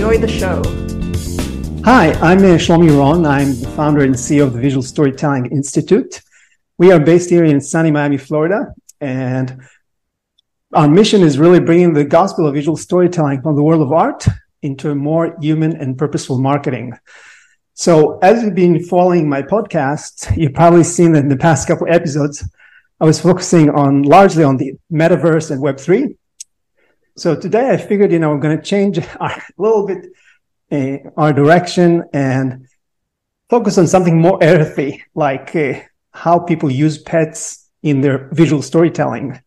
Enjoy the show. Hi, I'm uh, Shlomi Ron. I'm the founder and CEO of the Visual Storytelling Institute. We are based here in sunny Miami, Florida, and our mission is really bringing the gospel of visual storytelling from the world of art into a more human and purposeful marketing. So as you've been following my podcast, you've probably seen that in the past couple episodes, I was focusing on largely on the metaverse and Web3. So today I figured, you know, I'm going to change a little bit uh, our direction and focus on something more earthy, like uh, how people use pets in their visual storytelling.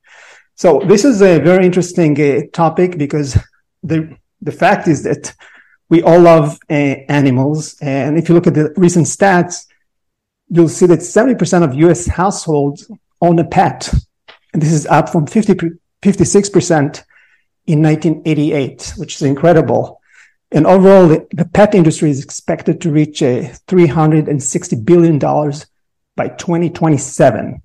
So this is a very interesting uh, topic because the the fact is that we all love uh, animals, and if you look at the recent stats, you'll see that 70% of U.S. households own a pet, and this is up from 50 56 percent in 1988, which is incredible. And overall, the, the pet industry is expected to reach a $360 billion by 2027.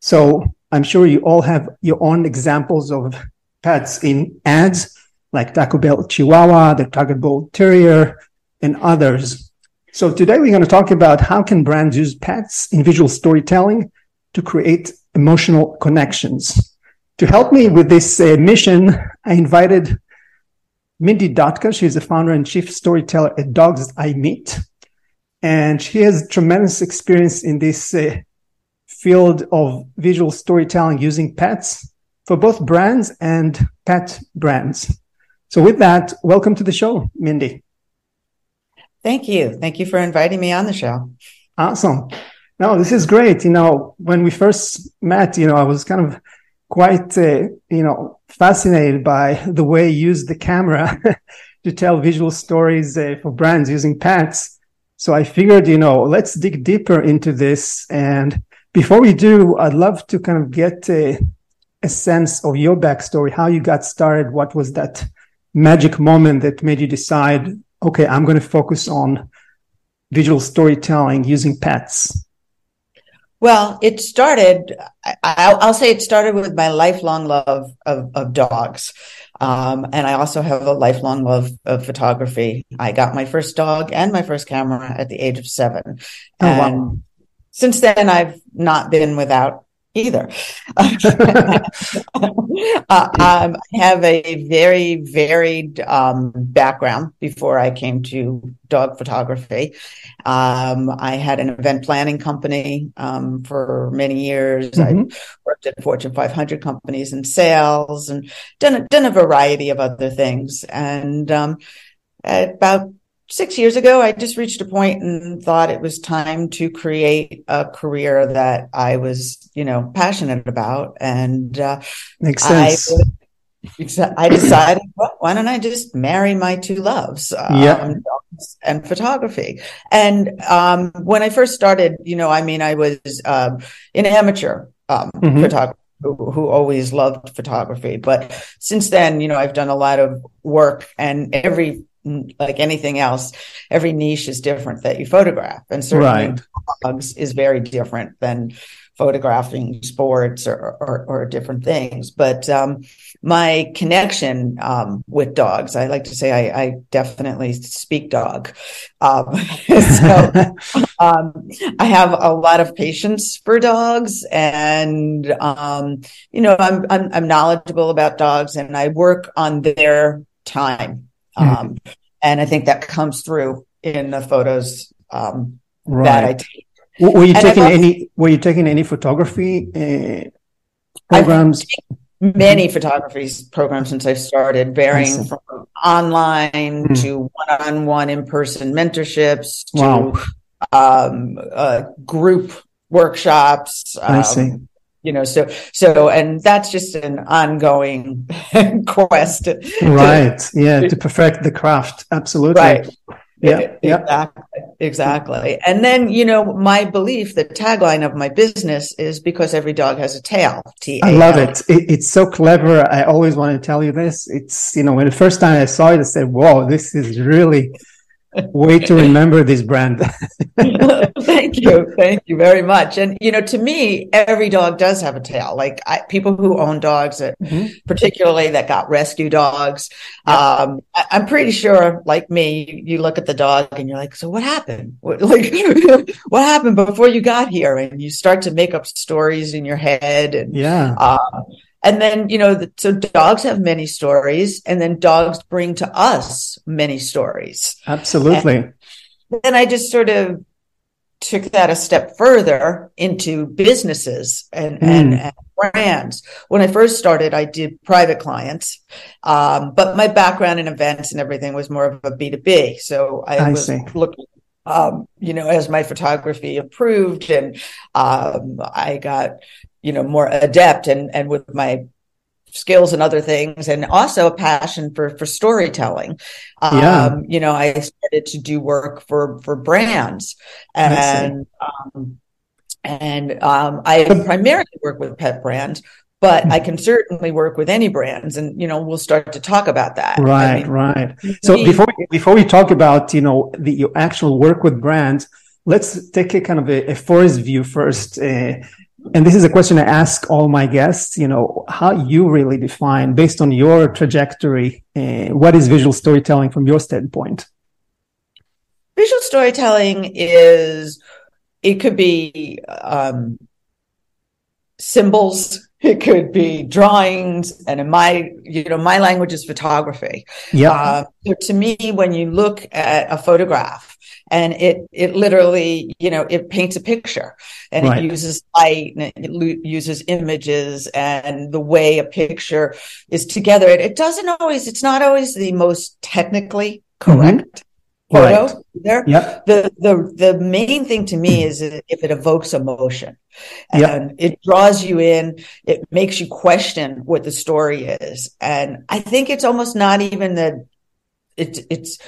So I'm sure you all have your own examples of pets in ads like Taco Bell Chihuahua, the Target Bull Terrier, and others. So today we're going to talk about how can brands use pets in visual storytelling to create emotional connections. To help me with this uh, mission, I invited Mindy Dotka. She's the founder and chief storyteller at Dogs I Meet. And she has tremendous experience in this uh, field of visual storytelling using pets for both brands and pet brands. So with that, welcome to the show, Mindy. Thank you. Thank you for inviting me on the show. Awesome. No, this is great. You know, when we first met, you know, I was kind of quite, uh, you know, fascinated by the way you use the camera to tell visual stories uh, for brands using pets. So I figured, you know, let's dig deeper into this. And before we do, I'd love to kind of get a, a sense of your backstory, how you got started. What was that magic moment that made you decide, okay, I'm going to focus on visual storytelling using pets? Well, it started, I, will say it started with my lifelong love of, of dogs. Um, and I also have a lifelong love of photography. I got my first dog and my first camera at the age of seven. Oh, and wow. since then, I've not been without either. uh, um, I have a very varied um, background before I came to dog photography. Um, I had an event planning company um, for many years. Mm-hmm. I worked at Fortune 500 companies in sales and done a, done a variety of other things. And um, about six years ago, I just reached a point and thought it was time to create a career that I was, you know, passionate about. And uh, makes sense. I, I decided, well, why don't I just marry my two loves? Um, yeah. And photography. And um, when I first started, you know, I mean, I was um, an amateur um, mm-hmm. photographer. Who, who always loved photography. But since then, you know, I've done a lot of work and every like anything else, every niche is different that you photograph. And certainly right. dogs is very different than photographing sports or, or, or different things. But um, my connection um, with dogs, I like to say I, I definitely speak dog. Um, so um, I have a lot of patience for dogs and, um, you know, I'm, I'm, I'm knowledgeable about dogs and I work on their time um, and I think that comes through in the photos um, right. that I take. Were you and taking also, any? Were you taking any photography uh, programs? Many photography programs since I started, varying from online mm. to one-on-one in-person mentorships to wow. um, uh, group workshops. Um, I see you know, so, so, and that's just an ongoing quest. right. To, yeah. To perfect the craft. Absolutely. Right. Yeah. yeah. Exactly. Exactly. And then, you know, my belief, the tagline of my business is because every dog has a tail. T-A-L. I love it. it. It's so clever. I always want to tell you this. It's, you know, when the first time I saw it, I said, whoa, this is really way to remember this brand. Thank you. Thank you very much. And, you know, to me, every dog does have a tail. Like I, people who own dogs, that, mm-hmm. particularly that got rescue dogs. Um, I, am pretty sure, like me, you, you, look at the dog and you're like, so what happened? What, like, what happened before you got here? And you start to make up stories in your head. And, yeah. Uh, and then, you know, so dogs have many stories and then dogs bring to us many stories. Absolutely. And then I just sort of took that a step further into businesses and, mm. and, and, brands. When I first started, I did private clients, um, but my background in events and everything was more of a B2B. So I, I was see. looking um, you know, as my photography improved and um, I got you know more adept and and with my skills and other things and also a passion for for storytelling yeah. um you know i started to do work for for brands and um and um i primarily work with pet brands but I can certainly work with any brands, and you know we'll start to talk about that. Right, I mean, right. So before we, before we talk about you know the your actual work with brands, let's take a kind of a, a forest view first. Uh, and this is a question I ask all my guests, you know, how you really define based on your trajectory, uh, what is visual storytelling from your standpoint? Visual storytelling is, it could be um, symbols, it could be drawings, and in my, you know, my language is photography. Yeah. Uh, so to me, when you look at a photograph, and it it literally you know it paints a picture and right. it uses light and it lo- uses images and the way a picture is together it, it, doesn't always it's not always the most technically correct mm-hmm. photo right. there yep. the the the main thing to me is if it evokes emotion and yep. it draws you in it makes you question what the story is and i think it's almost not even the it's it's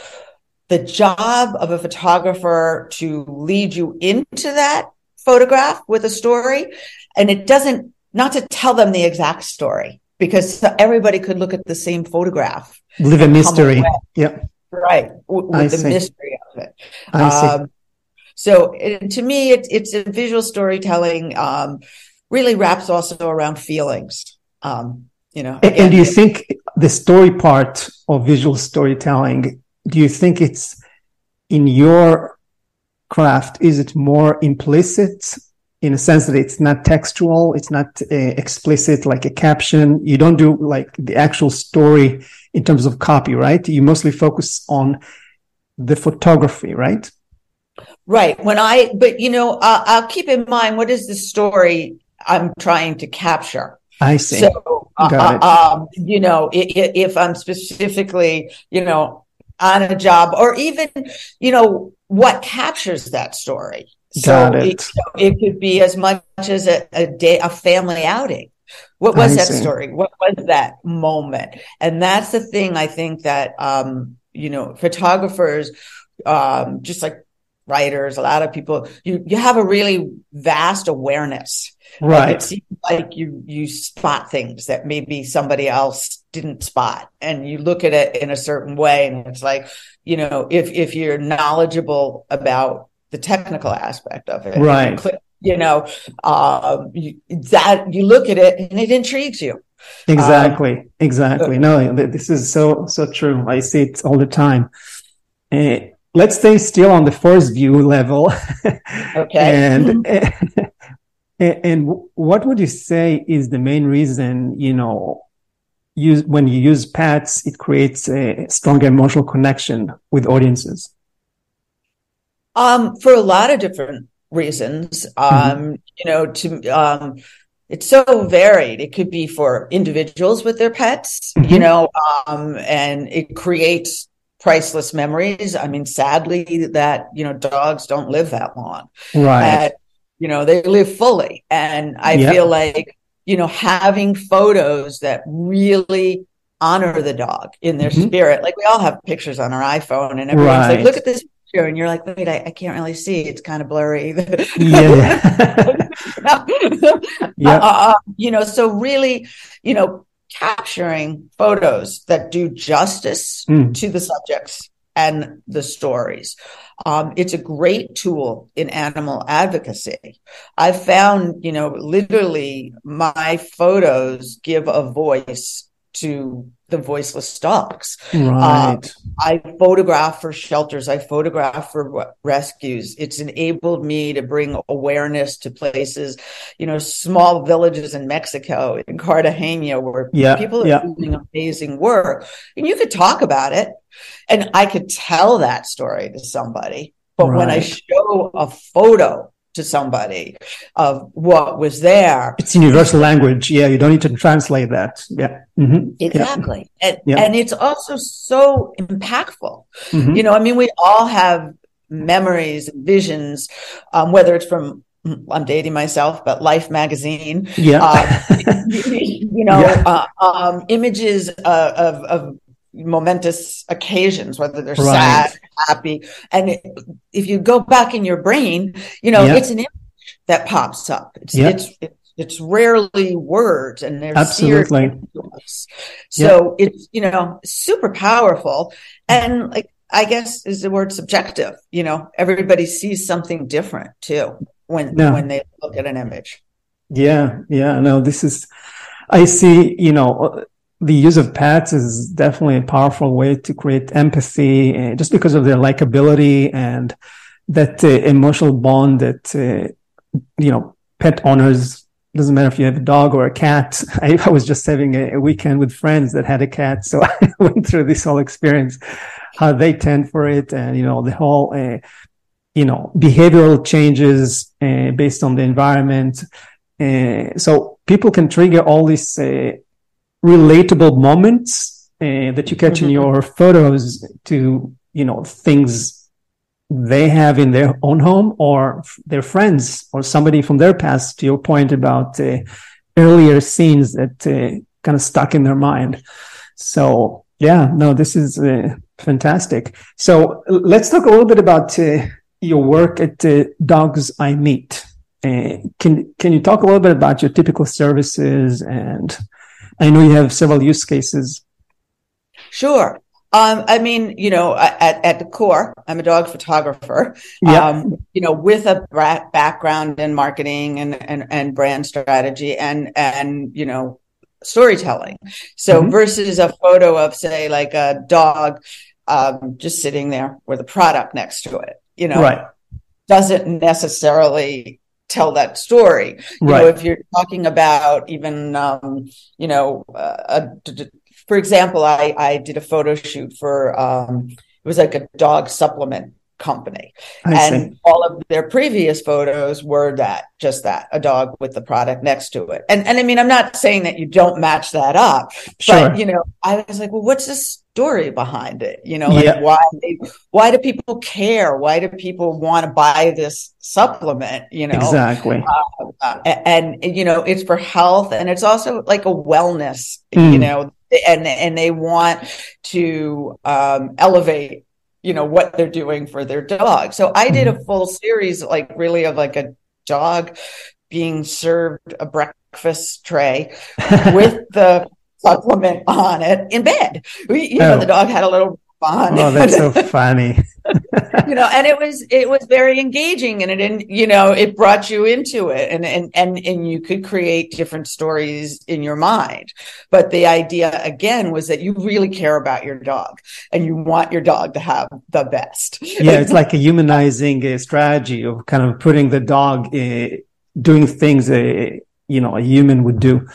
the job of a photographer to lead you into that photograph with a story. And it doesn't, not to tell them the exact story because everybody could look at the same photograph. Live a mystery. Yeah. Right. With, the see. mystery of it. I see. Um, so it, to me, it, it's a visual storytelling, um, really wraps also around feelings. Um, you know, again, and do you think the story part of visual storytelling do you think it's in your craft? Is it more implicit in a sense that it's not textual, it's not uh, explicit like a caption? You don't do like the actual story in terms of copy, right? You mostly focus on the photography, right? Right. When I, but you know, uh, I'll keep in mind what is the story I'm trying to capture. I see. So, uh, uh um, you know, if, if I'm specifically, you know, on a job or even, you know, what captures that story. Got so it. It, it could be as much as a, a day, a family outing. What was I that see. story? What was that moment? And that's the thing I think that, um, you know, photographers, um, just like writers, a lot of people, you, you have a really vast awareness. Right. it seems like you, you spot things that maybe somebody else didn't spot and you look at it in a certain way. And it's like, you know, if, if you're knowledgeable about the technical aspect of it, right. You know, um, you, that you look at it and it intrigues you. Exactly. Um, exactly. No, this is so, so true. I see it all the time. Uh, let's stay still on the first view level. okay. and, and what would you say is the main reason, you know, use, when you use pets, it creates a stronger emotional connection with audiences? Um, for a lot of different reasons. Mm-hmm. Um, mm-hmm. you know, to, um, it's so varied. It could be for individuals with their pets, mm-hmm. you know, um, and it creates priceless memories. I mean, sadly, that you know, dogs don't live that long. Right. You know, they live fully. And I Yep. feel like, you know, having photos that really honor the dog in their Mhm. spirit. Like we all have pictures on our iPhone and everyone's like, look at this picture. And you're like, wait, I, I can't really see. It's kind of blurry. Yeah. Yeah. Uh, uh, you know, so really, you know, capturing photos that do justice Mm. to the subjects and the stories. Um, it's a great tool in animal advocacy. I've found, you know, literally my photos give a voice to the voiceless dogs. Right. Uh, I photograph for shelters. I photograph for re- rescues. It's enabled me to bring awareness to places, you know, small villages in Mexico, in Cartagena, where Yeah, people are yeah. doing amazing work. And you could talk about it and I could tell that story to somebody. But when I show a photo to somebody of what was there, It's universal language. Yeah, you don't need to translate that. Yeah. Mhm. Yeah. exactly. And, Yeah. and it's also so impactful. Mhm. You know, I mean, we all have memories and visions, um, whether it's from, I'm dating myself, but Life magazine, Yeah. uh, you know, Yeah. uh, um, images uh, of, of momentous occasions, whether they're Right. sad, happy. And it, if you go back in your brain, you know, Yeah. it's an image that pops up. It's, Yeah. it's, it's, it's rarely words and they're Absolutely. So it's, you know, super powerful. And like, I guess is the word subjective, you know, everybody sees something different too when, Yeah. when they look at an image. Yeah, yeah, no, this is, I see, you know, the use of pets is definitely a powerful way to create empathy uh, just because of their likability and that uh, emotional bond that, uh, you know, pet owners, doesn't matter if you have a dog or a cat. I, I was just having a, a weekend with friends that had a cat. So I went through this whole experience, how they tend for it and, you know, the whole, you know, behavioral changes based on the environment. So people can trigger all these relatable moments uh, that you catch in Mhm. your photos to you know things they have in their own home or f- their friends or somebody from their past. To your point about uh, earlier scenes that uh, kind of stuck in their mind. So yeah, no, this is uh, fantastic. So let's talk a little bit about uh, your work at uh, Dogs I Meet. Uh, can can you talk a little bit about your typical services? And I know you have several use cases. Sure. Um, I mean, you know, at, at the core, I'm a dog photographer. Yeah. Um, you know, with a background in marketing and, and, and brand strategy and, and, you know, storytelling. So Mhm. versus a photo of say like a dog, um, just sitting there with a product next to it, you know, Right. doesn't necessarily tell that story. You know, if you're talking about even, um, you know, uh, a, for example, I, I did a photo shoot for, um, it was like a dog supplement company I and see. all of their previous photos were that just that a dog with the product next to it and and i mean i'm not saying that you don't match that up Sure. but you know i was like well what's the story behind it you know like Yeah. why why do people care why do people want to buy this supplement you know Exactly. uh, and, and, you know it's for health and it's also like a wellness Mm. you know and and they want to um elevate you know what they're doing for their dog so i did Mm-hmm. a full series like really of like a dog being served a breakfast tray with the supplement on it in bed We- you know Oh. the dog had a little on Oh, that's so funny. You know and it was it was very engaging and it didn't you know it brought you into it and and and and you could create different stories in your mind. But the idea again was that you really care about your dog and you want your dog to have the best. Yeah, it's like a humanizing uh, strategy of kind of putting the dog uh, doing things a you know a human would do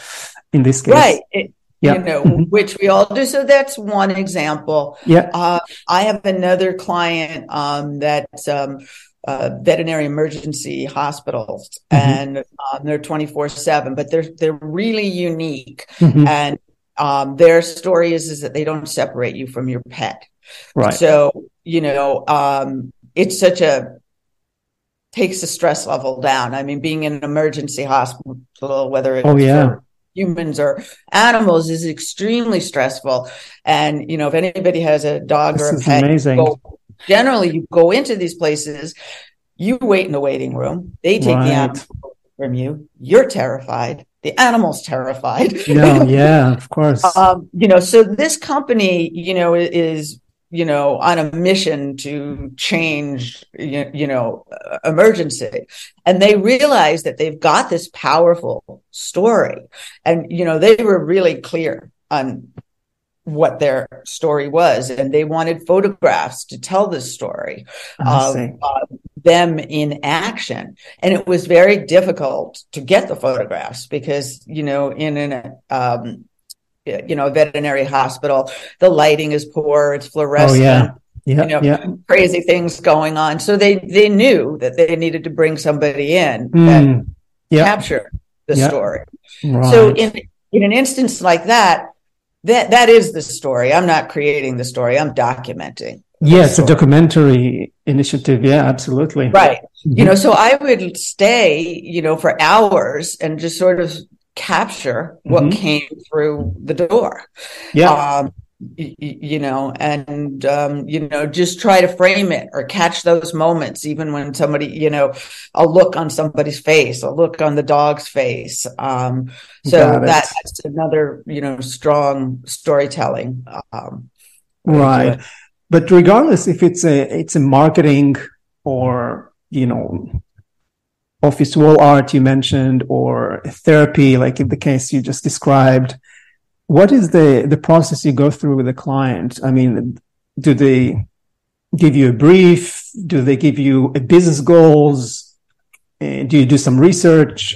in this case. right. It- Yeah. you know Mhm. which we all do so that's one example Yeah. Uh, I have another client um, that's um, uh, veterinary emergency hospitals, Mhm. and um, they're twenty four seven, but they're they're really unique. Mhm. And um, their story is is that they don't separate you from your pet. Right. So you know, um, it's such a takes the stress level down. I mean, being in an emergency hospital, whether it's oh, yeah. Humans or animals, is extremely stressful. And you know, if anybody has a dog this or a pet, amazing. Go, generally you go into these places, you wait in the waiting room. They take right. the animal from you. You're terrified. The animal's terrified. No, yeah, of course. um, you know, so this company, you know, is you know, on a mission to change, you, you know, uh, emergency. And they realize that they've got this powerful story. And, you know, they were really clear on what their story was. And they wanted photographs to tell this story of uh, them in action. And it was very difficult to get the photographs because, you know, in an, um, you know, a veterinary hospital. The lighting is poor. It's fluorescent. Oh, yeah. Yeah, you know, yeah. crazy things going on. So they they knew that they needed to bring somebody in mm. that yeah. capture the yeah. story. Right. So in in an instance like that, that that is the story. I'm not creating the story. I'm documenting. Yes, a documentary initiative. Yeah, absolutely. Right. Mm-hmm. You know, so I would stay, you know, for hours and just sort of capture what mm-hmm. came through the door. Yeah. Um, y- you know, and, um, you know, just try to frame it or catch those moments, even when somebody, you know, a look on somebody's face, a look on the dog's face. Um, so that, that's another, you know, strong storytelling. Um, right. But regardless if it's a, it's a marketing or, you know, office wall art you mentioned or therapy, like in the case you just described, what is the, the process you go through with the client? I mean, do they give you a brief? Do they give you business goals? Uh, do you do some research?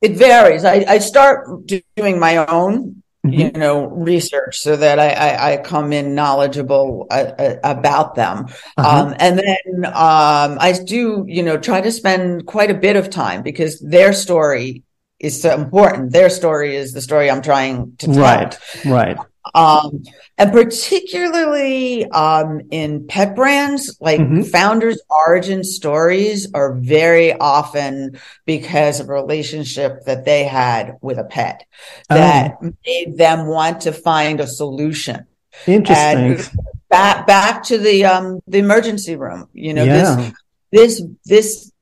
It varies. I, I start doing my own mm-hmm. you know research so that I, I, I come in knowledgeable uh, uh, about them uh-huh. um, and then um, I do you know try to spend quite a bit of time because their story is so important their story is the story I'm trying to tell right right um, and particularly um, in pet brands, like mm-hmm. founders' origin stories are very often because of a relationship that they had with a pet that oh. made them want to find a solution. Interesting. And back back to the um, the emergency room. You know yeah. this this this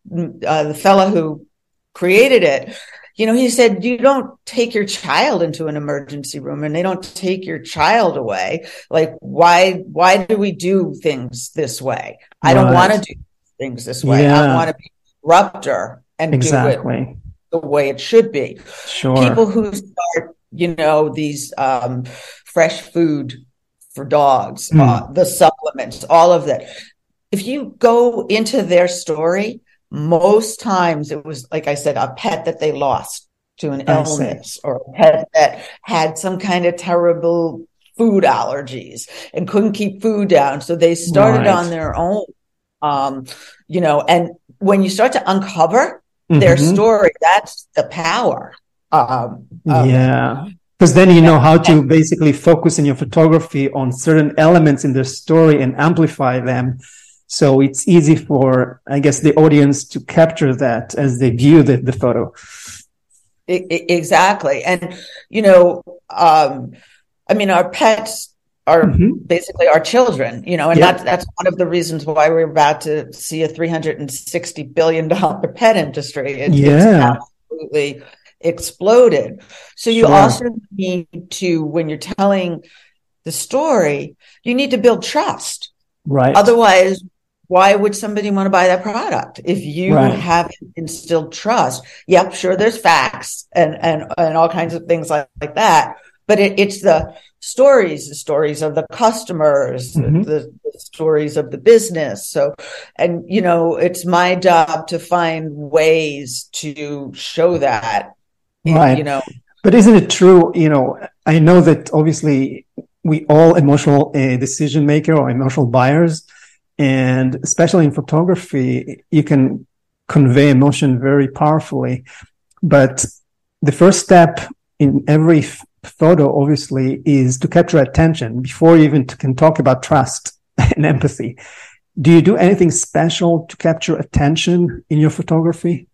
uh, the fellow who created it you know, he said, you don't take your child into an emergency room and they don't take your child away. Like, why, why do we do things this way? I don't want to do things this way. Yeah. I want to be a disruptor and exactly. do it the way it should be. Sure. People who start, you know, these, um, fresh food for dogs, mm. uh, the supplements, all of that. If you go into their story, most times it was like i said a pet that they lost to an illness or a pet that had some kind of terrible food allergies and couldn't keep food down. So they started right. on their own um you know and when you start to uncover mm-hmm. their story that's the power um, um yeah. because then you know how to basically focus in your photography on certain elements in their story and amplify them so it's easy for, I guess, the audience to capture that as they view the, the photo. Exactly. And, you know, um, I mean, our pets are mm-hmm. basically our children, you know, and yep. that's one of the reasons why we're about to see a $360 billion pet industry. It, yeah. absolutely exploded. So you sure. also need to, when you're telling the story, you need to build trust. Right. Otherwise, why would somebody want to buy that product if you right. haven't instilled trust? Yep, sure, there's facts and and and all kinds of things like, like that, but it, it's the stories, the stories of the customers, mm-hmm. the, the, stories of the business. So, and you know, it's my job to find ways to show that. Right. You know, but isn't it true? You know, I know that obviously we all emotional uh, decision maker or emotional buyers and especially in photography, you can convey emotion very powerfully. But the first step in every f- photo, obviously, is to capture attention before you even t- can talk about trust and empathy. do you do anything special to capture attention in your photography?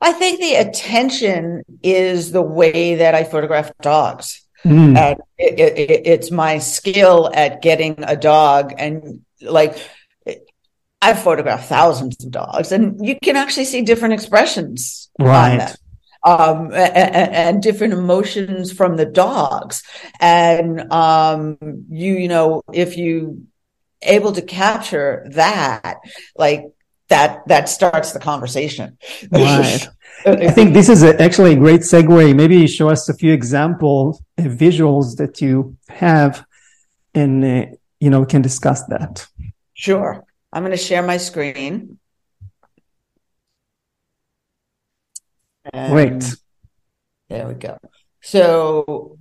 I think the attention is the way that I photograph dogs. Mm. And it, it, it's my skill at getting a dog and like I've photographed thousands of dogs and you can actually see different expressions right. um, and, and, different emotions from the dogs. And um, you you know if you able to capture that like that that starts the conversation. Right. I think this is a, actually a great segue. Maybe show us a few example uh, visuals that you have, and uh, you know we can discuss that. Sure, I'm going to share my screen. And Great. There we go. So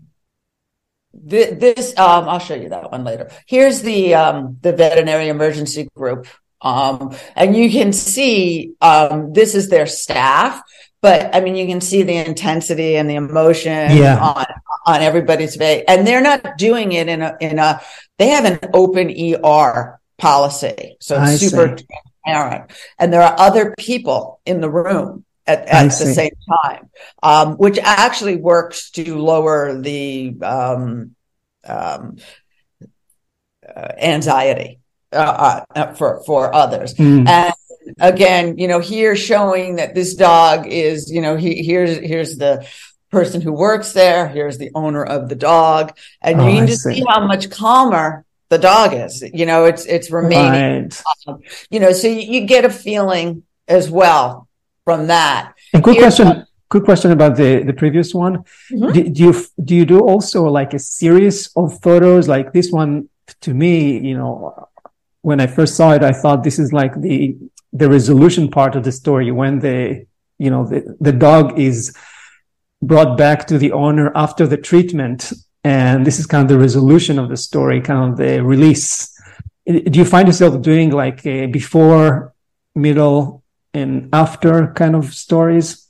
th- this, um, I'll show you that one later. Here's the um, the veterinary emergency group, um, and you can see um, this is their staff but I mean, you can see the intensity and the emotion yeah. on on everybody's face, and they're not doing it in a in a. They have an open ER policy, so it's I super see. transparent, and there are other people in the room at, at the see. same time, um, which actually works to lower the um, um, uh, anxiety uh, uh, for for others. Mm. And again, you know, here showing that this dog is, you know, he here's here's the person who works there, here's the owner of the dog, and oh, you can just see how much calmer the dog is. You know, it's it's remaining. Right. Um, you know, so you, you, get a feeling as well from that. And quick Here's question. quick question about the the previous one. Mm-hmm. Do, do, you do you do also like a series of photos like this one? To me, you know, when I first saw it, I thought this is like the the resolution part of the story when the you know the, the dog is brought back to the owner after the treatment and this is kind of the resolution of the story kind of the release do you find yourself doing like a before middle and after kind of stories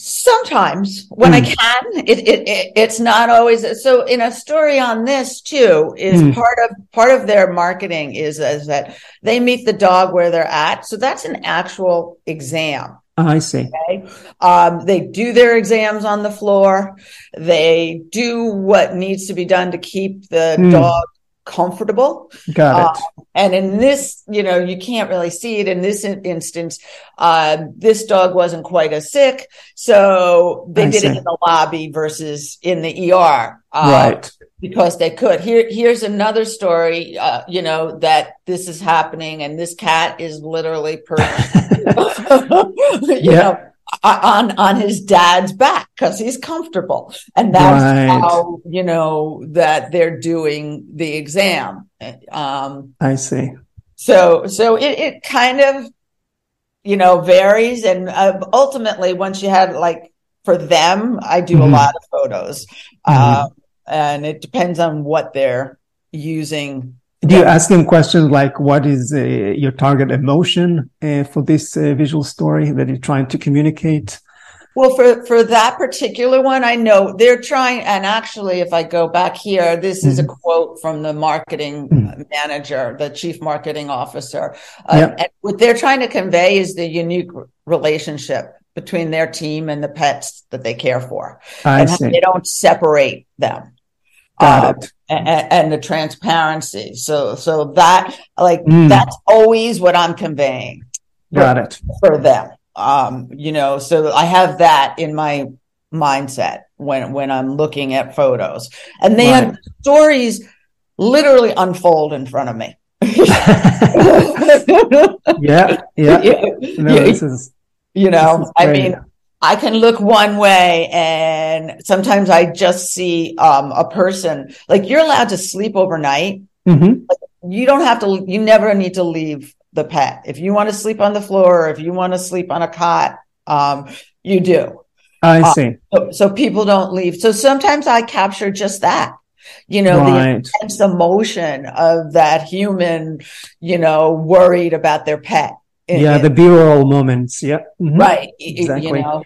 Sometimes when mm. I hmm. can, it, it, it, it's not always so. In a story on this too, is mm. part of part of their marketing is is that they meet the dog where they're at. So that's an actual exam. I see. Okay? Um, they do their exams on the floor. They do what needs to be done to keep the mm. dog comfortable. Got it. Uh, and in this, you know, you can't really see it in this in- instance. Uh, this dog wasn't quite as sick, so they I did see. it in the lobby versus in the ER. Uh, right. Because they could. Here, here's another story. Uh, you know that this is happening, and this cat is literally per. you yeah. know, on on his dad's back because he's comfortable and that's right. how you know that they're doing the exam um i see so so it, it kind of you know varies and uh, ultimately once you had like for them i do mm-hmm. a lot of photos mm-hmm. uh, and it depends on what they're using do you ask them questions like, what is uh, your target emotion uh, for this uh, visual story that you're trying to communicate? Well, for, for that particular one, I know they're trying. And actually, if I go back here, this is a mm-hmm. quote from the marketing mm-hmm. manager, the chief marketing officer. Uh, and what they're trying to convey is the unique relationship between their team and the pets that they care for. I and see. they don't separate them. Got um, it. And, and, the transparency. So, so that like mm. that's always what I'm conveying. Got for, it for them. Um, you know, so I have that in my mindset when when I'm looking at photos, and then right. stories literally unfold in front of me. yeah, yeah. No, this is, you know, I mean, I can look one way and sometimes I just see um, a person like you're allowed to sleep overnight. Mm-hmm. Like, you don't have to, you never need to leave the pet. If you want to sleep on the floor, if you want to sleep on a cot, um, you do. I uh, see. so, so, people don't leave. So sometimes I capture just that, you know, right. the intense emotion of that human, you know, worried about their pet yeah, the B-roll moments. Yeah. Mm-hmm. Right. Exactly. You know,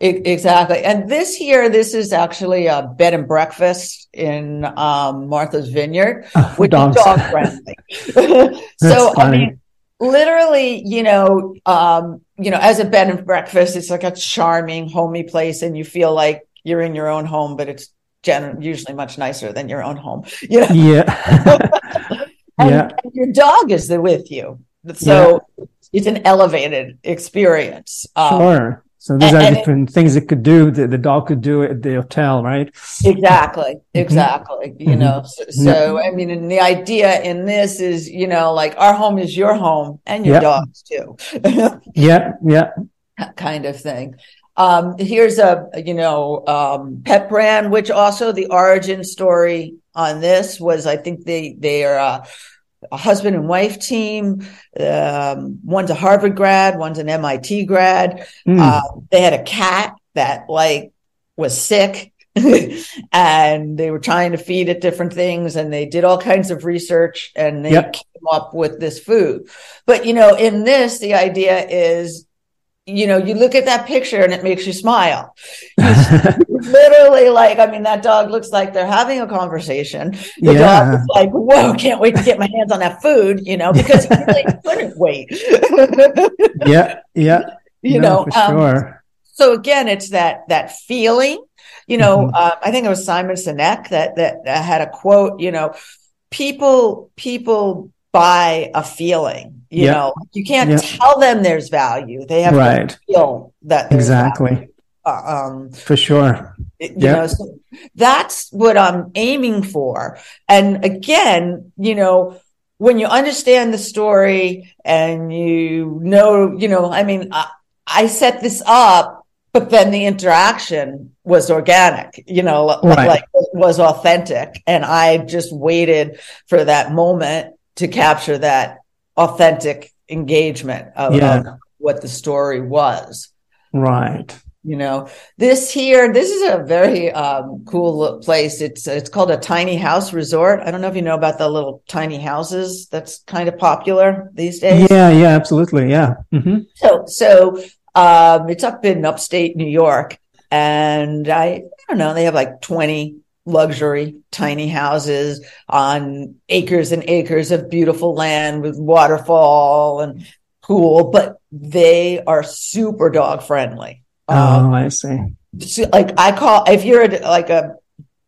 exactly. And this year, this is actually a bed and breakfast in um, Martha's Vineyard, uh, which is dog friendly. so, I mean, literally, you know, um, you know, as a bed and breakfast, it's like a charming, homey place, and you feel like you're in your own home, but it's generally usually much nicer than your own home. You know? Yeah. and, yeah. And your dog is there with you. So yeah. It's an elevated experience. Um, sure. So these and, are different it, things it could do. The, the, dog could do at the hotel, right? Exactly, mm-hmm. exactly. Mm-hmm. You know, so, so. I mean, and the idea in this is, you know, like our home is your home and your dog's too. yeah, yeah, kind of thing. Um, here's a you know um, pet brand, which also the origin story on this was, I think they they are. Uh, a husband and wife team. Um, one's a Harvard grad, one's an MIT grad. Mm. Uh, they had a cat that like was sick and they were trying to feed it different things and they did all kinds of research and they yep. came up with this food. But, you know, in this, the idea is you know, you look at that picture and it makes you smile. literally like, I mean, that dog looks like they're having a conversation. The yeah. dog is like, whoa, can't wait to get my hands on that food, you know, because he really couldn't wait. yeah. Yeah. You no, know, um, sure. So again, it's that, that feeling, you know, mm-hmm. uh, I think it was Simon Sinek that, that, that had a quote, you know, people, people buy a feeling. You yep. know, you can't yep. tell them there's value. They have right. to feel that exactly. Uh, um, for sure. You yep. know, so that's what I'm aiming for. And again, you know, when you understand the story and you know, you know, I mean, I, I set this up, but then the interaction was organic, you know, right. like was authentic. And I just waited for that moment to capture that authentic engagement of, yeah. of what the story was. Right. You know, this here, this is a very um, cool place. It's it's called a tiny house resort. I don't know if you know about the little tiny houses. That's kind of popular these days. Yeah, yeah, absolutely, yeah. Mm-hmm. So, so um, it's up in upstate New York, and I, I don't know. They have like twenty luxury tiny houses on acres and acres of beautiful land with waterfall and pool, but they are super dog friendly. Oh, um, I see. like I call if you're a, like a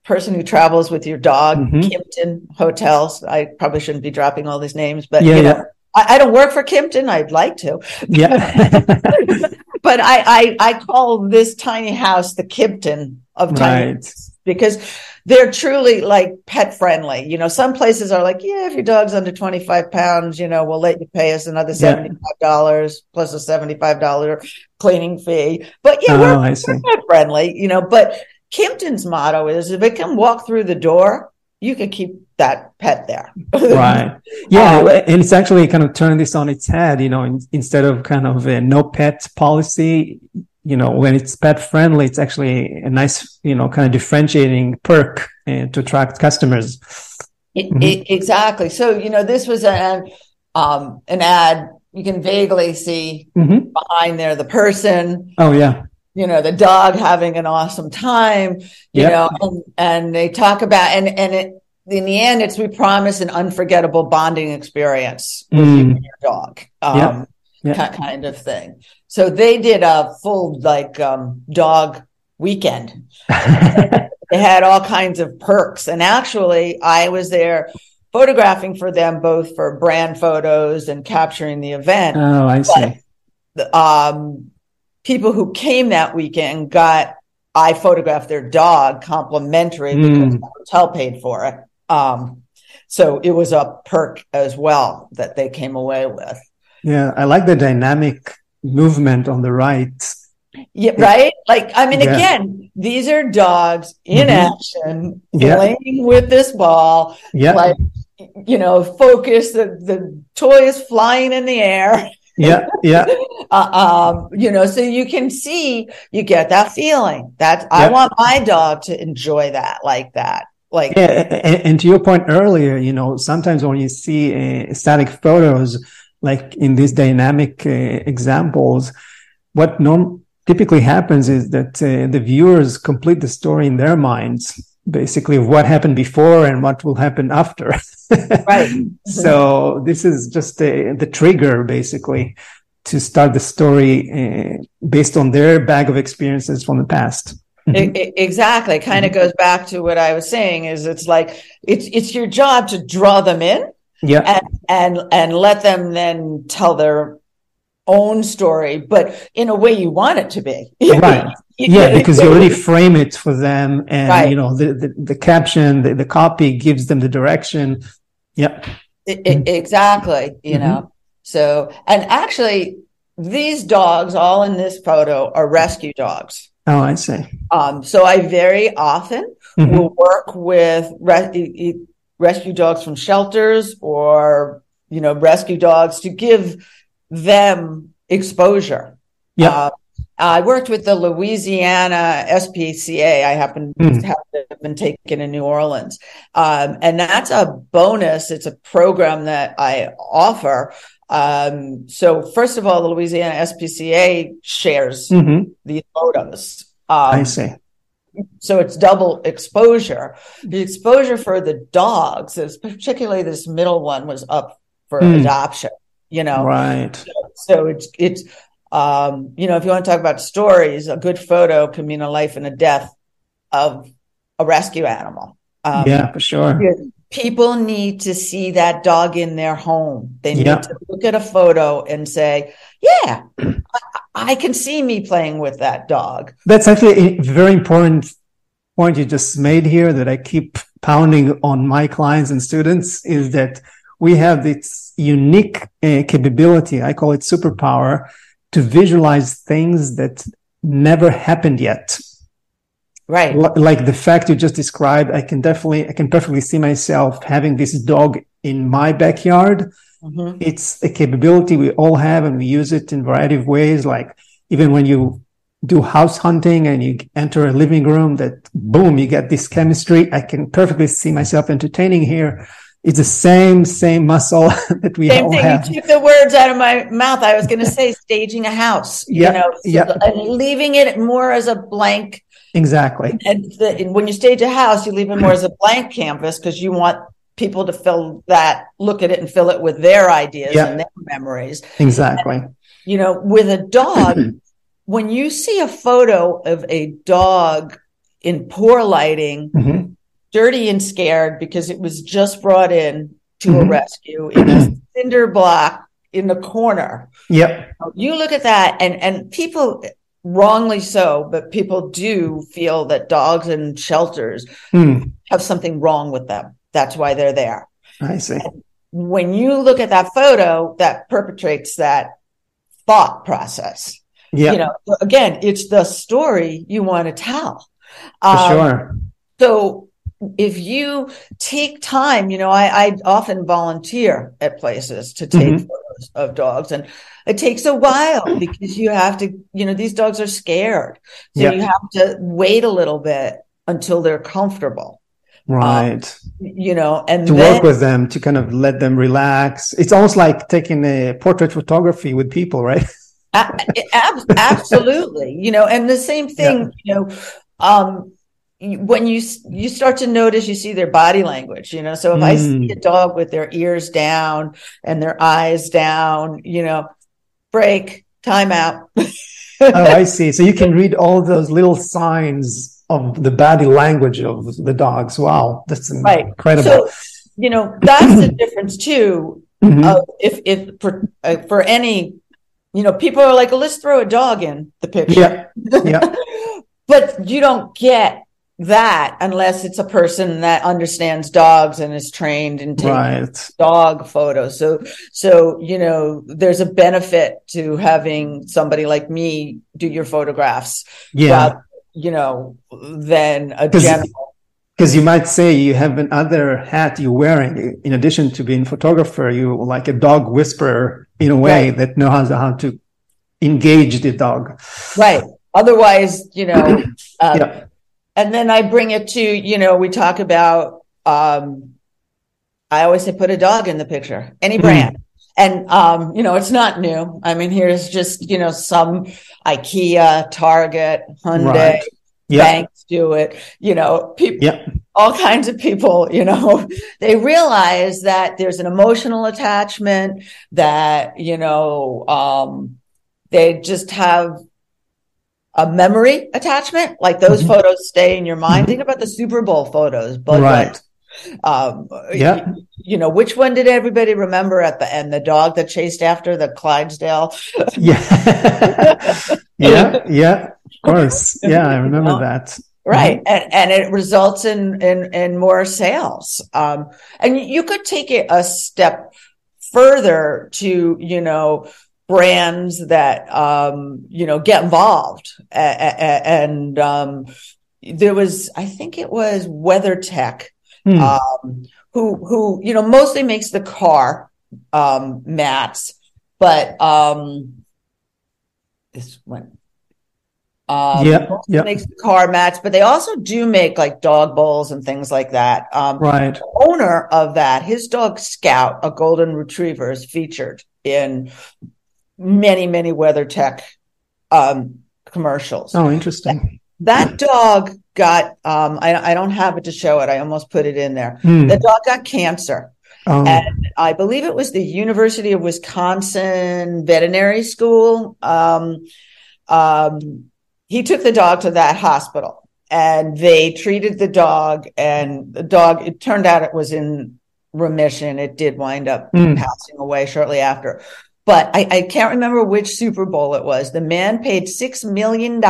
person who travels with your dog, mm-hmm. Kimpton Hotels. I probably shouldn't be dropping all these names, but yeah, you know, yeah. I, I, don't work for Kimpton. I'd like to. Yeah. but I, I I call this tiny house the Kimpton of tiny right. because they're truly like pet friendly. You know, some places are like, yeah, if your dog's under 25 pounds, you know, we'll let you pay us another $75 yeah. plus a $75 cleaning fee. But yeah, oh, we're, we're pet friendly, you know, but Kimpton's motto is if it can walk through the door, you can keep that pet there. right. Yeah. Um, and it's actually kind of turning this on its head, you know, in, instead of kind of a no pet policy, you know, when it's pet friendly, it's actually a nice, you know, kind of differentiating perk uh, to attract customers. It, mm-hmm. it, exactly. So, you know, this was an, um, an ad you can vaguely see mm-hmm. behind there the person. Oh, yeah. You know, the dog having an awesome time, you yep. know, and, and they talk about, and, and it, in the end, it's we promise an unforgettable bonding experience with mm. you and your dog. Um, yep. Yep. kind of thing. So they did a full like um, dog weekend. they had all kinds of perks. And actually, I was there photographing for them both for brand photos and capturing the event. Oh, I see. But, um, people who came that weekend got, I photographed their dog complimentary mm. because the hotel paid for it. Um, so it was a perk as well that they came away with. Yeah, I like the dynamic movement on the right. Yeah, right. Like, I mean, yeah. again, these are dogs in mm-hmm. action, yeah. playing with this ball. Yeah. Like, you know, focus. The the toy is flying in the air. Yeah, yeah. uh, um, you know, so you can see, you get that feeling. That I want my dog to enjoy that like that. Like, yeah, and, and, to your point earlier, you know, sometimes when you see uh, static photos, like in these dynamic uh, examples, what norm- typically happens is that uh, the viewers complete the story in their minds basically of what happened before and what will happen after. right. so this is just a, the trigger basically to start the story uh, based on their bag of experiences from the past. It, it, exactly. Kind of goes back to what I was saying is it's like it's it's your job to draw them in yeah. And and and let them then tell their own story but in a way you want it to be. Right. Yeah because you already frame it for them and Right. you know the the, the caption the, the copy gives them the direction. Yeah I- exactly you know. So and actually these dogs all in this photo are rescue dogs. Oh i see. Um so i very often Mhm. will work with re- rescue dogs from shelters or you know rescue dogs to give them exposure Yeah. Uh, I worked with the Louisiana SPCA. I happen Mm. to have been taken in New Orleans. Um, and that's a bonus. It's a program that I offer. Um, so first of all, the Louisiana SPCA shares hmm these photos. Um, i see so it's double exposure. The exposure for the dogs, is particularly this middle one, was up for Mm. adoption. You know, right so it's it's um, you know, if you want to talk about stories, a good photo can mean a life and a death of a rescue animal. Um, yeah for sure People need to see that dog in their home. They need to look at a photo and say, "Yeah, I, can see me playing with that dog." That's actually a very important point you just made here that I keep pounding on my clients and students is that we have this unique uh, capability. I call it superpower to visualize things that never happened yet. Right. L- like the fact you just described, I can definitely, I can perfectly see myself having this dog in my backyard Mhm. it's a capability we all have and we use it in a variety of ways like even when you do house hunting and you enter a living room that boom you get this chemistry i can perfectly see myself entertaining here it's the same same muscle that we Same all thing. have You took the words out of my mouth. I was going to say staging a house. Yeah, You know, yeah. and leaving it more as a blank. exactly And, the, and when you stage a house, you leave it more as a blank canvas because you want people to fill that, look at it, and fill it with their ideas Yeah. and their memories. exactly You know, with a dog, when you see a photo of a dog in poor lighting, Mhm. dirty and scared because it was just brought in to a Mhm. rescue in a cinder block in the corner. yep You look at that and and people wrongly so, but people do feel that dogs in shelters Hmm. have something wrong with them. That's why they're there. i see When you look at that photo, that perpetrates that thought process. yeah You know, again, it's the story you want to tell. for Um, sure So if you take time, you know, I, I often volunteer at places to take Mhm. photos of dogs and it takes a while because you have to, you know, these dogs are scared. So Yeah. you have to wait a little bit until they're comfortable, right. You know, and to then, work with them to kind of let them relax. It's almost like taking a portrait photography with people right? Ab- absolutely. You know and the same thing you know um when you you start to notice you see their body language you know. So if i see Mm. a dog with their ears down and their eyes down you know break time out. Oh, I see. So you can read all those little signs of the body language of the dogs. Wow, that's Right. incredible. so you know that's the difference too Mhm. of if if for uh, for any you know people are like let's throw a dog in the picture yeah, yeah, but you don't get that unless it's a person that understands dogs and is trained in taking right. dog photos. So, so you know, there's a benefit to having somebody like me do your photographs, Yeah, you know, than a 'Cause- general. because you might say you have another hat you're wearing. In addition to being photographer, you like a dog whisperer in a way Right. that knows how to engage the dog. Right. Otherwise, you know, um, Yeah. and then I bring it to, you know, we talk about, um, I always say put a dog in the picture, any Mhm. brand. And, um, you know, it's not new. I mean, here's just, you know, some IKEA, Target, Hyundai, Right. Yeah. Banks do it. You know, people, Yeah. all kinds of people, you know, they realize that there's an emotional attachment that, you know, um, they just have a memory attachment. Like those Mhm. photos stay in your mind. Mhm. Think about the Super Bowl photos, but Right. Light. Um, Yeah. you, you know, which one did everybody remember at the end? The dog that chased after the Clydesdale. Yeah. yeah. Yeah. Of course. Yeah. I remember that. Right. And, and it results in, in, in more sales. Um, and you could take it a step further to, you know, brands that, um, you know, get involved. A- a- a- And, um, there was, I think it was WeatherTech, Hmm. um, who, who, you know, mostly makes the car, um, mats, but, um, this one, um, Yeah, yeah. makes the car mats, but they also do make like dog bowls and things like that. Um, right. the owner of that, his dog Scout, a golden retriever, is featured in many, many WeatherTech um, commercials. Oh, interesting. That dog got, um, I, I don't have it to show it. I almost put it in there. Hmm. The dog got cancer. Oh, And I believe it was the University of Wisconsin Veterinary School. Um, um, he took the dog to that hospital and they treated the dog and the dog, it turned out it was in remission. It did wind up Hmm. passing away shortly after. But I, I can't remember which Super Bowl it was. The man paid $6 million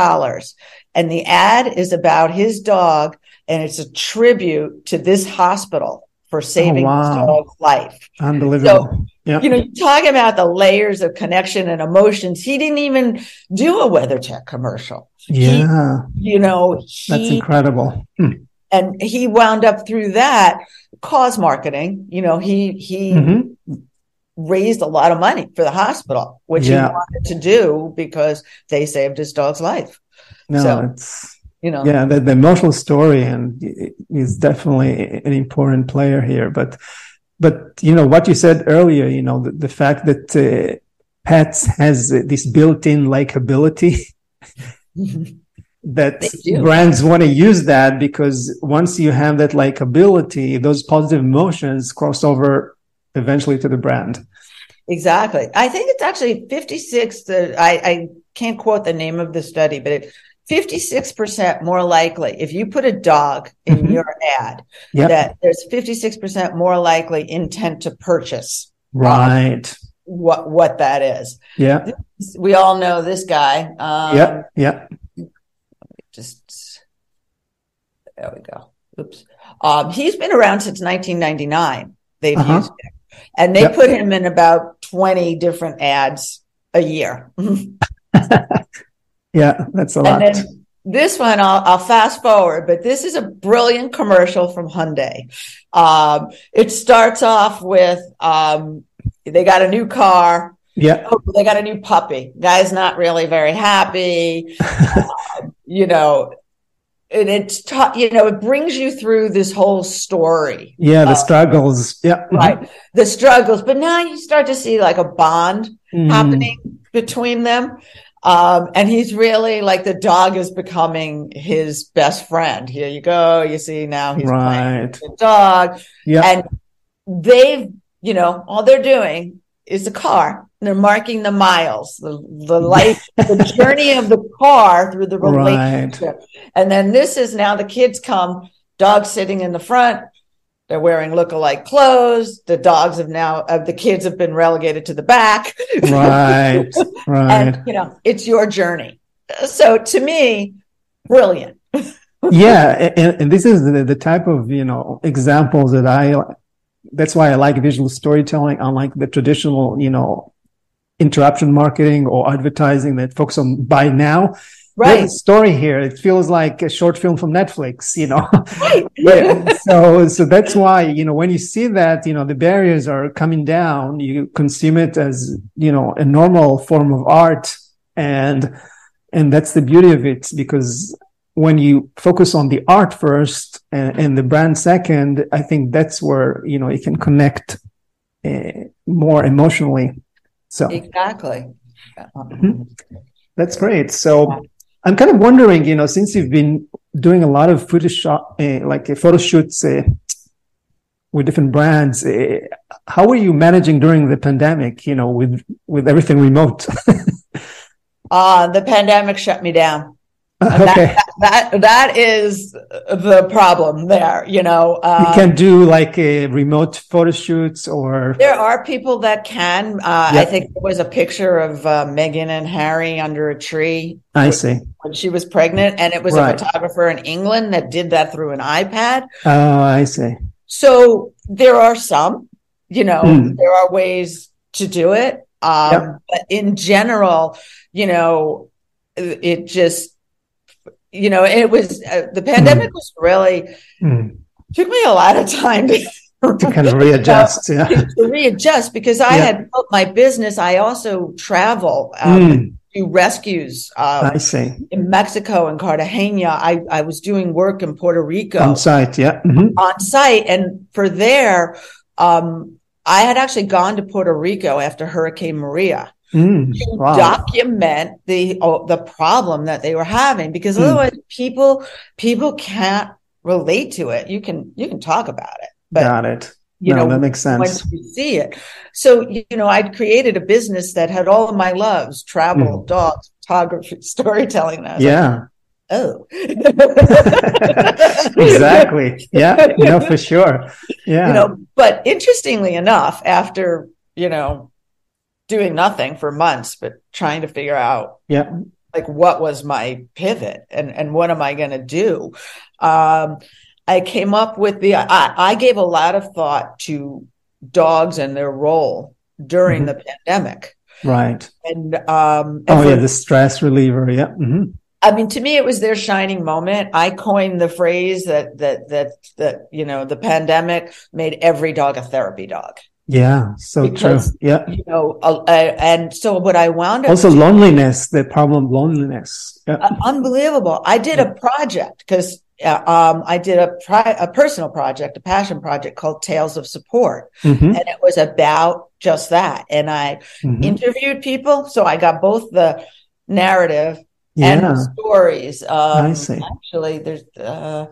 and the ad is about his dog and it's a tribute to this hospital for saving wow. his dog's life. unbelievable. yeah. You know, you talk about the layers of connection and emotions. He didn't even do a WeatherTech commercial. yeah. You know, That's incredible. Hmm. and he wound up through that cause marketing. You know, he he Mhm. raised a lot of money for the hospital, which Yeah. he wanted to do because they saved his dog's life. No, So- it's You know, yeah the, the emotional story and is definitely an important player here but but you know what you said earlier you know the, the fact that uh, pets has this built-in likability that brands want to use that because once you have that likability those positive emotions cross over eventually to the brand Exactly. I think it's actually 56. The, I, I can't quote the name of the study, but it, 56% more likely if you put a dog in Mhm. your ad yeah that there's 56% more likely intent to purchase right what, what that is. yeah We all know this guy. Um, yeah yeah Just there we go. Oops. Um, he's been around since 1999. They've Uh-huh. used it, and they Yep. put him in about 20 different ads a year. yeah that's a lot And then this one, I'll, I'll fast forward, but this is a brilliant commercial from Hyundai. Um, it starts off with um, they got a new car. yeah Oh, they got a new puppy. Guy's not really very happy. Um, you know, and it's ta- you know it brings you through this whole story, yeah the Uh, struggles yeah right? The struggles, but now you start to see like a bond Mhm. happening between them. Um, and he's really like the dog is becoming his best friend. Here you go. You see now he's playing right with the dog. yeah And they've, you know, all they're doing is the car. They're marking the miles, the, the life, the journey of the car through the relationship. right And then this is now the kids come, dog sitting in the front. They're wearing look-alike clothes. The dogs have now, uh, the kids have been relegated to the back. right right. and you know it's your journey. So to me brilliant. Yeah and, and this is the, the type of you know examples that i that's why i like visual storytelling. Unlike the traditional you know interruption marketing or advertising that focus on buy now There's right. a story here. It feels like a short film from netflix you know? Right. Yeah, so so that's why you know when you see that you know the barriers are coming down you consume it as you know a normal form of art. And and that's the beauty of it because when you focus on the art first and, and the brand second i think that's where you know you can connect uh, more emotionally. So exactly. Mhm. that's great. So I'm kind of wondering, you know, since you've been doing a lot of Photoshop, uh, like uh, photo shoots uh, with different brands, how are you managing during the pandemic? You know, with with everything remote. uh, the pandemic shut me down. Okay. That, that, that is the problem there. You know, um, you can do like a remote photo shoots or there are people that can. Uh, yep. I think there was a picture of uh, Meghan and Harry under a tree. I see when she was pregnant, and it was right. a photographer in England that did that through an iPad. Oh, I see. So there are some. You know, mm. there are ways to do it. Um, yep. But in general, you know, it just you know, it was uh, the pandemic mm. was really mm. took me a lot of time to, to kind of readjust, yeah, to, readjust because I yeah. had built my business. I also travel. Um, mm. Do rescues. Um, I see. In Mexico and Cartagena, I, I was doing work in Puerto Rico on site. Yeah, mm-hmm. on site, and for there, um, I had actually gone to Puerto Rico after Hurricane Maria, mm, to wow. document the oh, the problem that they were having because mm. otherwise people people can't relate to it. You can you can talk about it, but got it. You no, know that makes sense. When you see it, so you know, I'd created a business that had all of my loves: travel, mm. dogs, photography, storytelling. That yeah. Like, oh exactly yeah no for sure yeah you know but interestingly enough after you know doing nothing for months, but trying to figure out yeah like what was my pivot and and what am I going to do. Um, I came up with the I, I, gave a lot of thought to dogs and their role during mm-hmm. the pandemic. Right. And um, oh yeah, the stress reliever. Yeah. Mm-hmm. I mean, to me, it was their shining moment. I coined the phrase that that that that you know the pandemic made every dog a therapy dog. Yeah, so because, true. Yeah, you know, uh, and so what I wound up also loneliness, the problem loneliness. Yeah. Uh, unbelievable. I did yeah. a project because uh, um, I did a pri- a personal project, a passion project called Tales of Support, mm-hmm. and it was about just that. And I mm-hmm. interviewed people, so I got both the narrative yeah. and the stories. Um, I see. Actually, there's. Uh,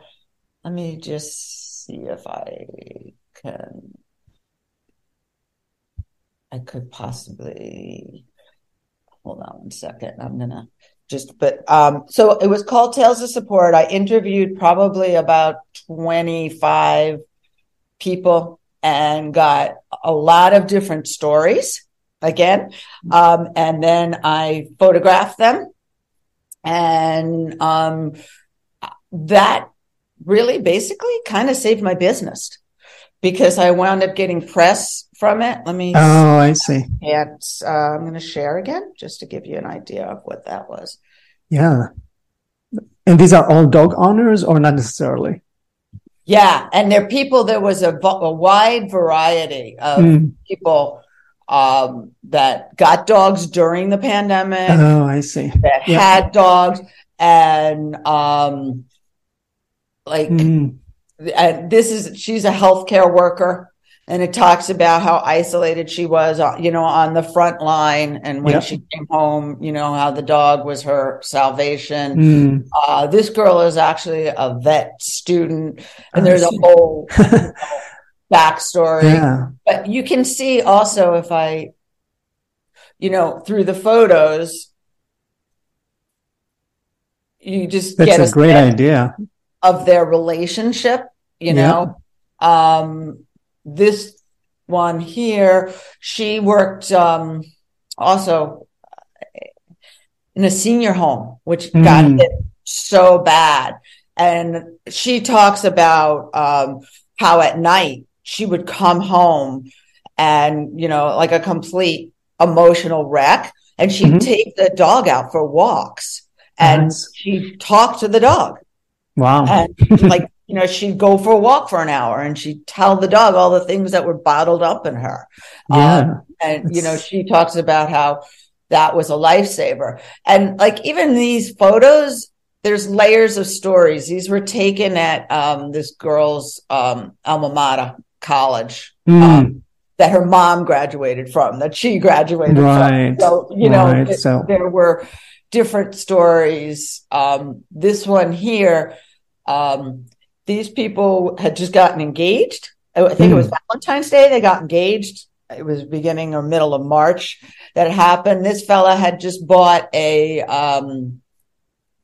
let me just see if I can I could possibly hold on one second. I'm gonna just but um so it was called Tales of Support. I interviewed probably about 25 people and got a lot of different stories again. Um, and then I photographed them and um that really basically kind of saved my business because I wound up getting press from it. Let me. Oh, I see. And uh, I'm going to share again just to give you an idea of what that was. Yeah. And these are all dog owners or not necessarily? Yeah. And they're people, there was a, a wide variety of mm. people um, that got dogs during the pandemic. Oh, I see. That yeah. had dogs and um, like. Mm and this is she's a healthcare worker and it talks about how isolated she was uh, you know on the front line and when yep. she came home you know how the dog was her salvation mm. uh, this girl is actually a vet student and there's a whole backstory yeah. but you can see also if i you know through the photos you just that's get a, a great idea of their relationship you know yeah. um this one here she worked um also in a senior home which mm. got hit so bad and she talks about um how at night she would come home and you know like a complete emotional wreck and she'd mm-hmm. take the dog out for walks and nice. she'd talk to the dog wow and like you know, she'd go for a walk for an hour and she'd tell the dog all the things that were bottled up in her. Yeah. Um, and, it's... you know, she talks about how that was a lifesaver. And like even these photos, there's layers of stories. These were taken at um, this girl's um, alma mater college. Mm. that her mom graduated from, that she graduated right. from. So, you know, right. so. there were, different stories. Um, this one here, um, these people had just gotten engaged. I think mm. it was hmm. Valentine's Day. They got engaged. It was beginning or middle of March that it happened. This fella had just bought a um,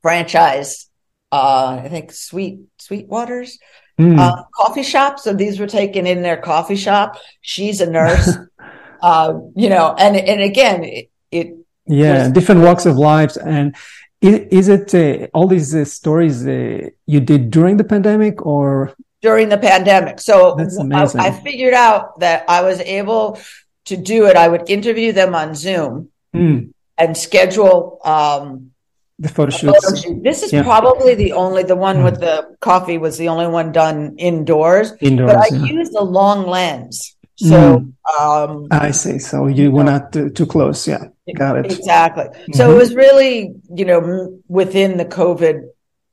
franchise. Uh, I think Sweet Sweetwaters mm. uh, coffee shop. So these were taken in their coffee shop. She's a nurse. uh, you know, and and again, it, it yeah, was, different walks of lives and is, it uh, all these uh, stories uh, you did during the pandemic or during the pandemic? So I, I, figured out that I was able to do it. I would interview them on Zoom mm. and schedule um, the photo shoots. Shoot. This is yeah. probably the only the one mm. with the coffee was the only one done indoors. Indoors, but I yeah. used a long lens. So mm. um, I see. So you were not too, too close. Yeah. Got it. Exactly. Mm-hmm. So it was really, you know, within the COVID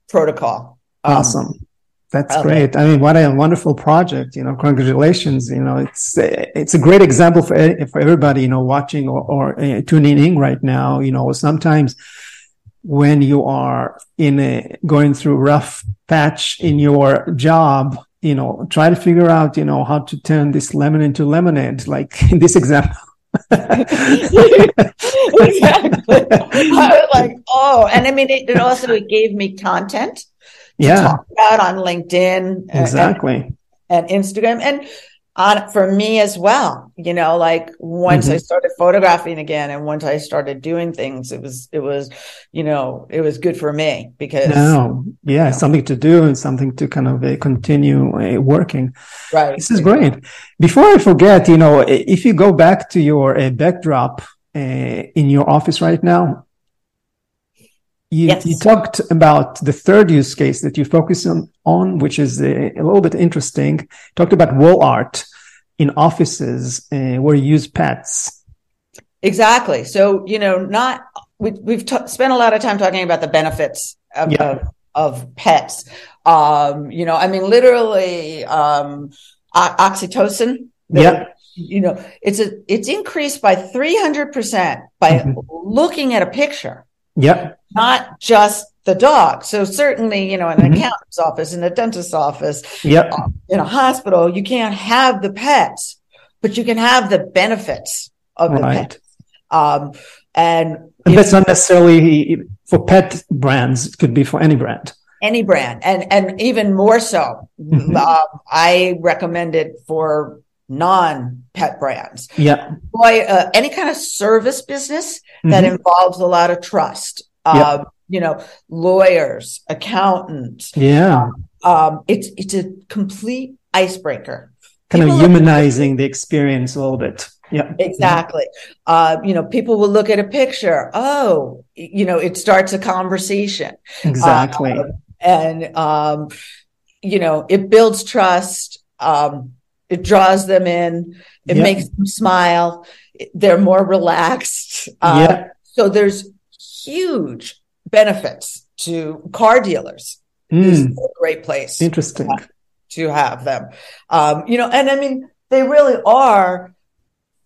protocol. Um, awesome. That's great. I mean, what a wonderful project. You know, congratulations. You know, it's it's a great example for for everybody. You know, watching or, or uh, tuning in right now. You know, sometimes when you are in a going through rough patch in your job, you know, try to figure out, you know, how to turn this lemon into lemonade, like in this example. exactly. I was like, oh, and I mean, it, it also it gave me content yeah. talk about on LinkedIn, uh, exactly, and, and Instagram, and on for me as well. You know, like once mm-hmm. I started photographing again, and once I started doing things, it was it was, you know, it was good for me because no, yeah, you know, something to do and something to kind of uh, continue uh, working. Right. This is great. Before I forget, you know, if you go back to your uh, backdrop uh, in your office right now, you, yes. you talked about the third use case that you focus on, on which is a, a little bit interesting. You talked about wall art in offices uh, where you use pets. Exactly. So, you know, not, we, have t- spent a lot of time talking about the benefits of, yeah. of, of, pets. Um, you know, I mean, literally, um, oxytocin. Yeah. You know, it's a, it's increased by 300% by mm-hmm. looking at a picture. Yep. Not just the dog. So certainly, you know, in an mm-hmm. accountant's office, in a dentist's office, yep. Uh, in a hospital, you can't have the pets, but you can have the benefits of the pet. Um, and, and that's not necessarily for pet brands. It could be for any brand. Any brand, and and even more so, mm-hmm. uh, I recommend it for non-pet brands. Yeah. Boy, uh, any kind of service business mm-hmm. that involves a lot of trust. Um, you know, lawyers, accountants. Yeah. Um, it's it's a complete icebreaker. Kind people of humanizing the experience a little bit. Yeah. Exactly. Uh, you know, people will look at a picture. Oh, you know, it starts a conversation. Exactly. Uh, and um, you know, it builds trust. Um, it draws them in. It yep. makes them smile. They're more relaxed. Uh, yeah. So there's huge benefits to car dealers. Mm. This is a great place. Interesting. To have, to have them. Um, you know, and I mean, they really are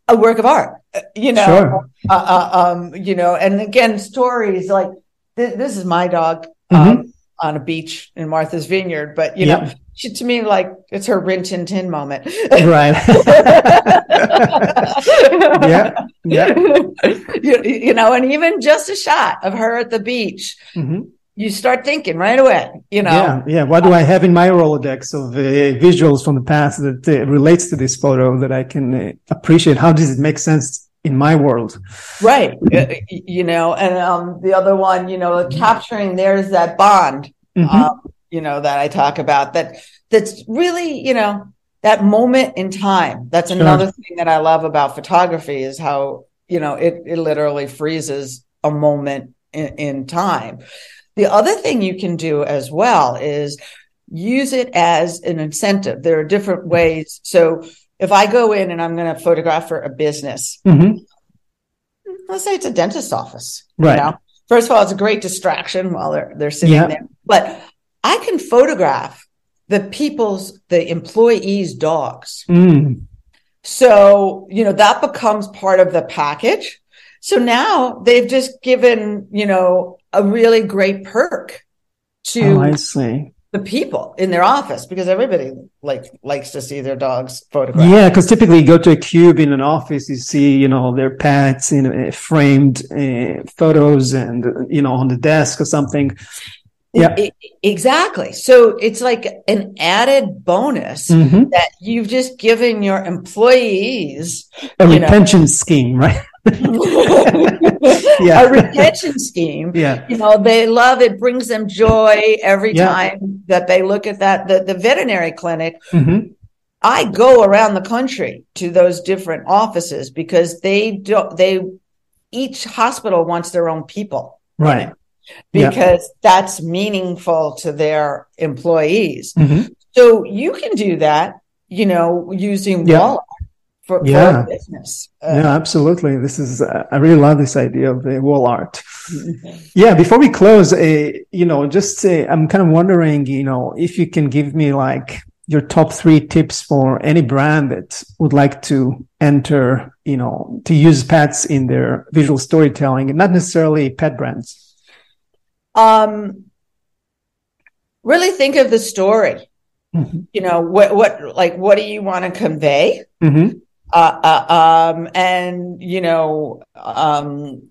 a work of art, uh, you know, sure. uh, uh, um, you know, and again, stories like th- this is my dog, mm-hmm. um, on a beach in Martha's Vineyard, but you yep. know, she to me like it's her Rin Tin Tin moment. right. yeah. Yeah. You, you, know, and even just a shot of her at the beach. Mm-hmm. You start thinking right away, you know. Yeah, yeah. What do I have in my Rolodex of uh, visuals from the past that uh, relates to this photo that I can uh, appreciate? How does it make sense in my world. Right. Uh, you know, and um, the other one, you know, capturing there's that bond mm-hmm. um, you know, that I talk about that that's really, you know, that moment in time. That's sure. another thing that I love about photography is how, you know, it, it literally freezes a moment in, in time. The other thing you can do as well is use it as an incentive. There are different ways. So if I go in and I'm going to photograph for a business, mm-hmm. let's say it's a dentist office, right? You know? First of all, it's a great distraction while they're they're sitting yeah. there. But I can photograph the people's the employees' dogs. Mm. So, you know, that becomes part of the package. So now they've just given, you know, a really great perk to Oh, I see. The people in their office because everybody like likes to see their dogs photographed. Yeah, because typically you go to a cube in an office, you see, you know, their pets in uh, framed uh, photos and, you know, on the desk or something. Yeah. Exactly. So it's like an added bonus Mhm. that you've just given your employees A You know. retention scheme, right? a retention scheme. Yeah. You know, they love it, brings them joy every Yeah. time that they look at that. The, the veterinary clinic, hmm I go around the country to those different offices because they don't, they, each hospital wants their own people Right. Yeah. because that's meaningful to their employees. hmm So you can do that, you know, using Yeah. Walmart for, for Yeah. a business. Uh, Yeah, absolutely. This is, uh, I really love this idea of the wall art. Yeah, before we close, uh, you know, just uh, I'm kind of wondering, you know, if you can give me like your top three tips for any brand that would like to enter, you know, to use pets in their visual storytelling, and not necessarily pet brands. Um, really think of the story. Mhm. You know, what, what, like, what do you want to convey? hmm Uh, uh, um, and, you know, um,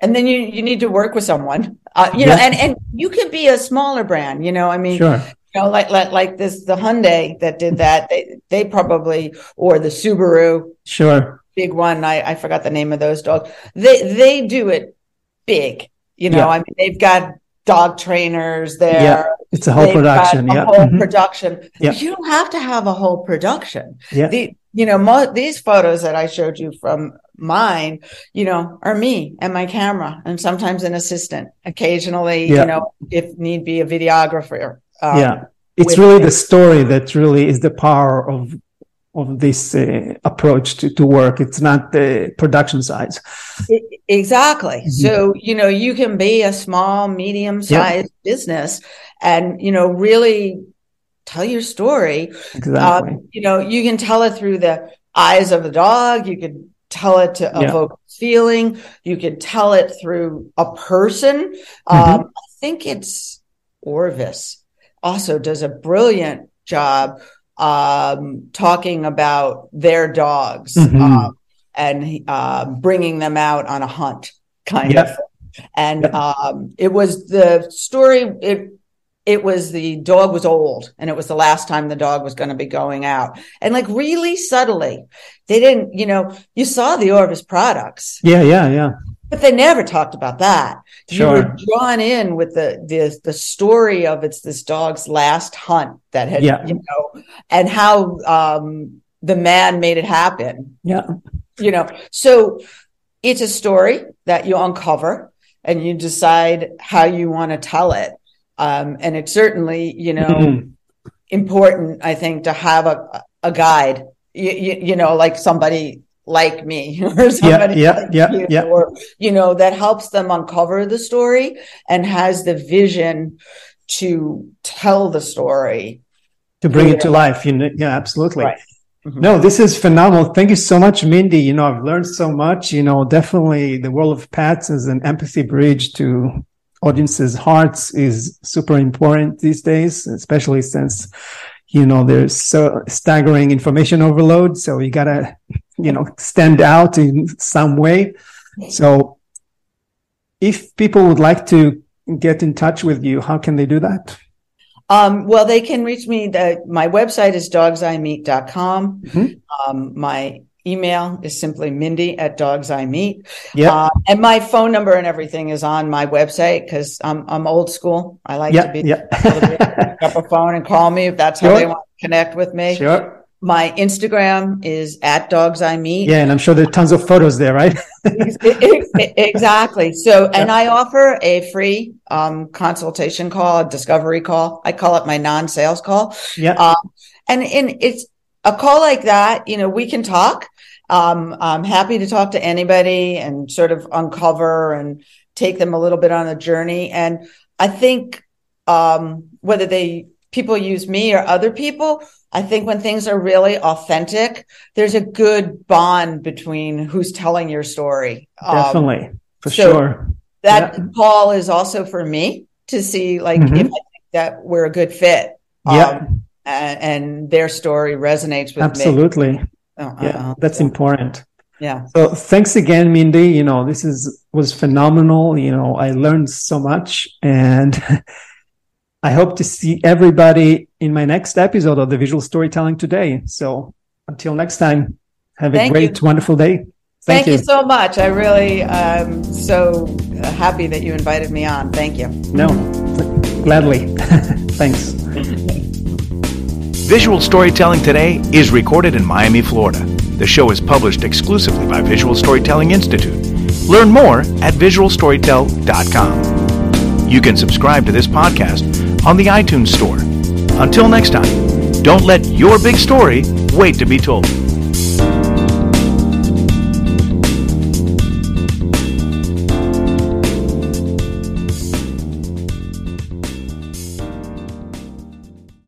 and then you, you need to work with someone, uh, you know, and, and you could be a smaller brand, you know, I mean, Sure. you know, like, like, like this, the Hyundai that did that, they, they probably, or the Subaru, Sure. big one. I, I forgot the name of those dogs. They they do it big. You know, Yeah. I mean, they've got dog trainers there. Yeah, It's a whole They've production. a Yeah. whole Mhm. production. Yeah. You don't have to have a whole production. Yeah. The you know mo- these photos that I showed you from mine, you know, are me and my camera, and sometimes an assistant. Occasionally, Yeah. you know, if need be, a videographer. Um, yeah. It's really the story that really is the power of of this uh, approach to, to work. It's not the production size. Exactly. Mhm. So, you know, you can be a small, medium sized business and, you know, really tell your story. Exactly. Um, you know, you can tell it through the eyes of the dog. You could tell it to Yeah. evoke feeling. You could tell it through a person. Mm-hmm. Um, I think it's Orvis also does a brilliant job um, talking about their dogs Mhm. um, and uh, bringing them out on a hunt, kind Yeah. of. And um, it was the story. It it was the dog was old, and it was the last time the dog was going to be going out. And like really subtly, they didn't. You know, you saw the Orvis products, yeah, yeah, yeah. but they never talked about that. You were drawn in with the the the story of it's this dog's last hunt that had Yeah. you know, and how um the man made it happen. Yeah. You know, so it's a story that you uncover and you decide how you want to tell it. Um, and it's certainly, you know, Mhm. important, I think, to have a a guide. You, you, you know, like somebody like me or somebody yeah, like yeah, you, yeah. or you know that helps them uncover the story and has the vision to tell the story. To bring it to life. You know, yeah, absolutely. Right. Mhm. No, this is phenomenal. Thank you so much, Mindy. You know, I've learned so much. You know, definitely the world of pets is an empathy bridge to audiences' hearts is super important these days, especially since, you know, there's so staggering information overload. So you gotta, you know, stand out in some way. So if people would like to get in touch with you, how can they do that? Um, well, they can reach me. The, my website is dogseyemeet.com. Mhm. Um, my email is simply mindy at dogseyemeet. Yeah. Uh, and my phone number and everything is on my website because I'm, I'm old school. I like to be to pick up a phone and call me if that's how they want to connect with me. sure. My Instagram is at dogs I meet. Yeah. And I'm sure there are tons of photos there, right? exactly. So, and I offer a free um, consultation call, a discovery call. I call it my non-sales call. yeah. Um, and and it's a call like that. You know, we can talk. Um, I'm happy to talk to anybody and sort of uncover and take them a little bit on a journey. And I think um, whether they people use me or other people. I think when things are really authentic, there's a good bond between who's telling your story. Um, Definitely, um, for so sure. That yeah. call is also for me to see like mm-hmm. if I think that we're a good fit. Yeah. Um, and, and, their story resonates with Absolutely. me. Absolutely. Uh, yeah, that's important. Yeah. So thanks again, Mindy. You know, this is was phenomenal. You know, I learned so much and I hope to see everybody in my next episode of the visual storytelling today. So until next time, have a Thank great, you. wonderful day. Thank, Thank you. you. so much. I really am so happy that you invited me on. Thank you. No, gladly. Thanks. Visual Storytelling Today is recorded in Miami, Florida. The show is published exclusively by Visual Storytelling Institute. Learn more at visualstorytell.com. You can subscribe to this podcast on the iTunes Store. Until next time, don't let your big story wait to be told.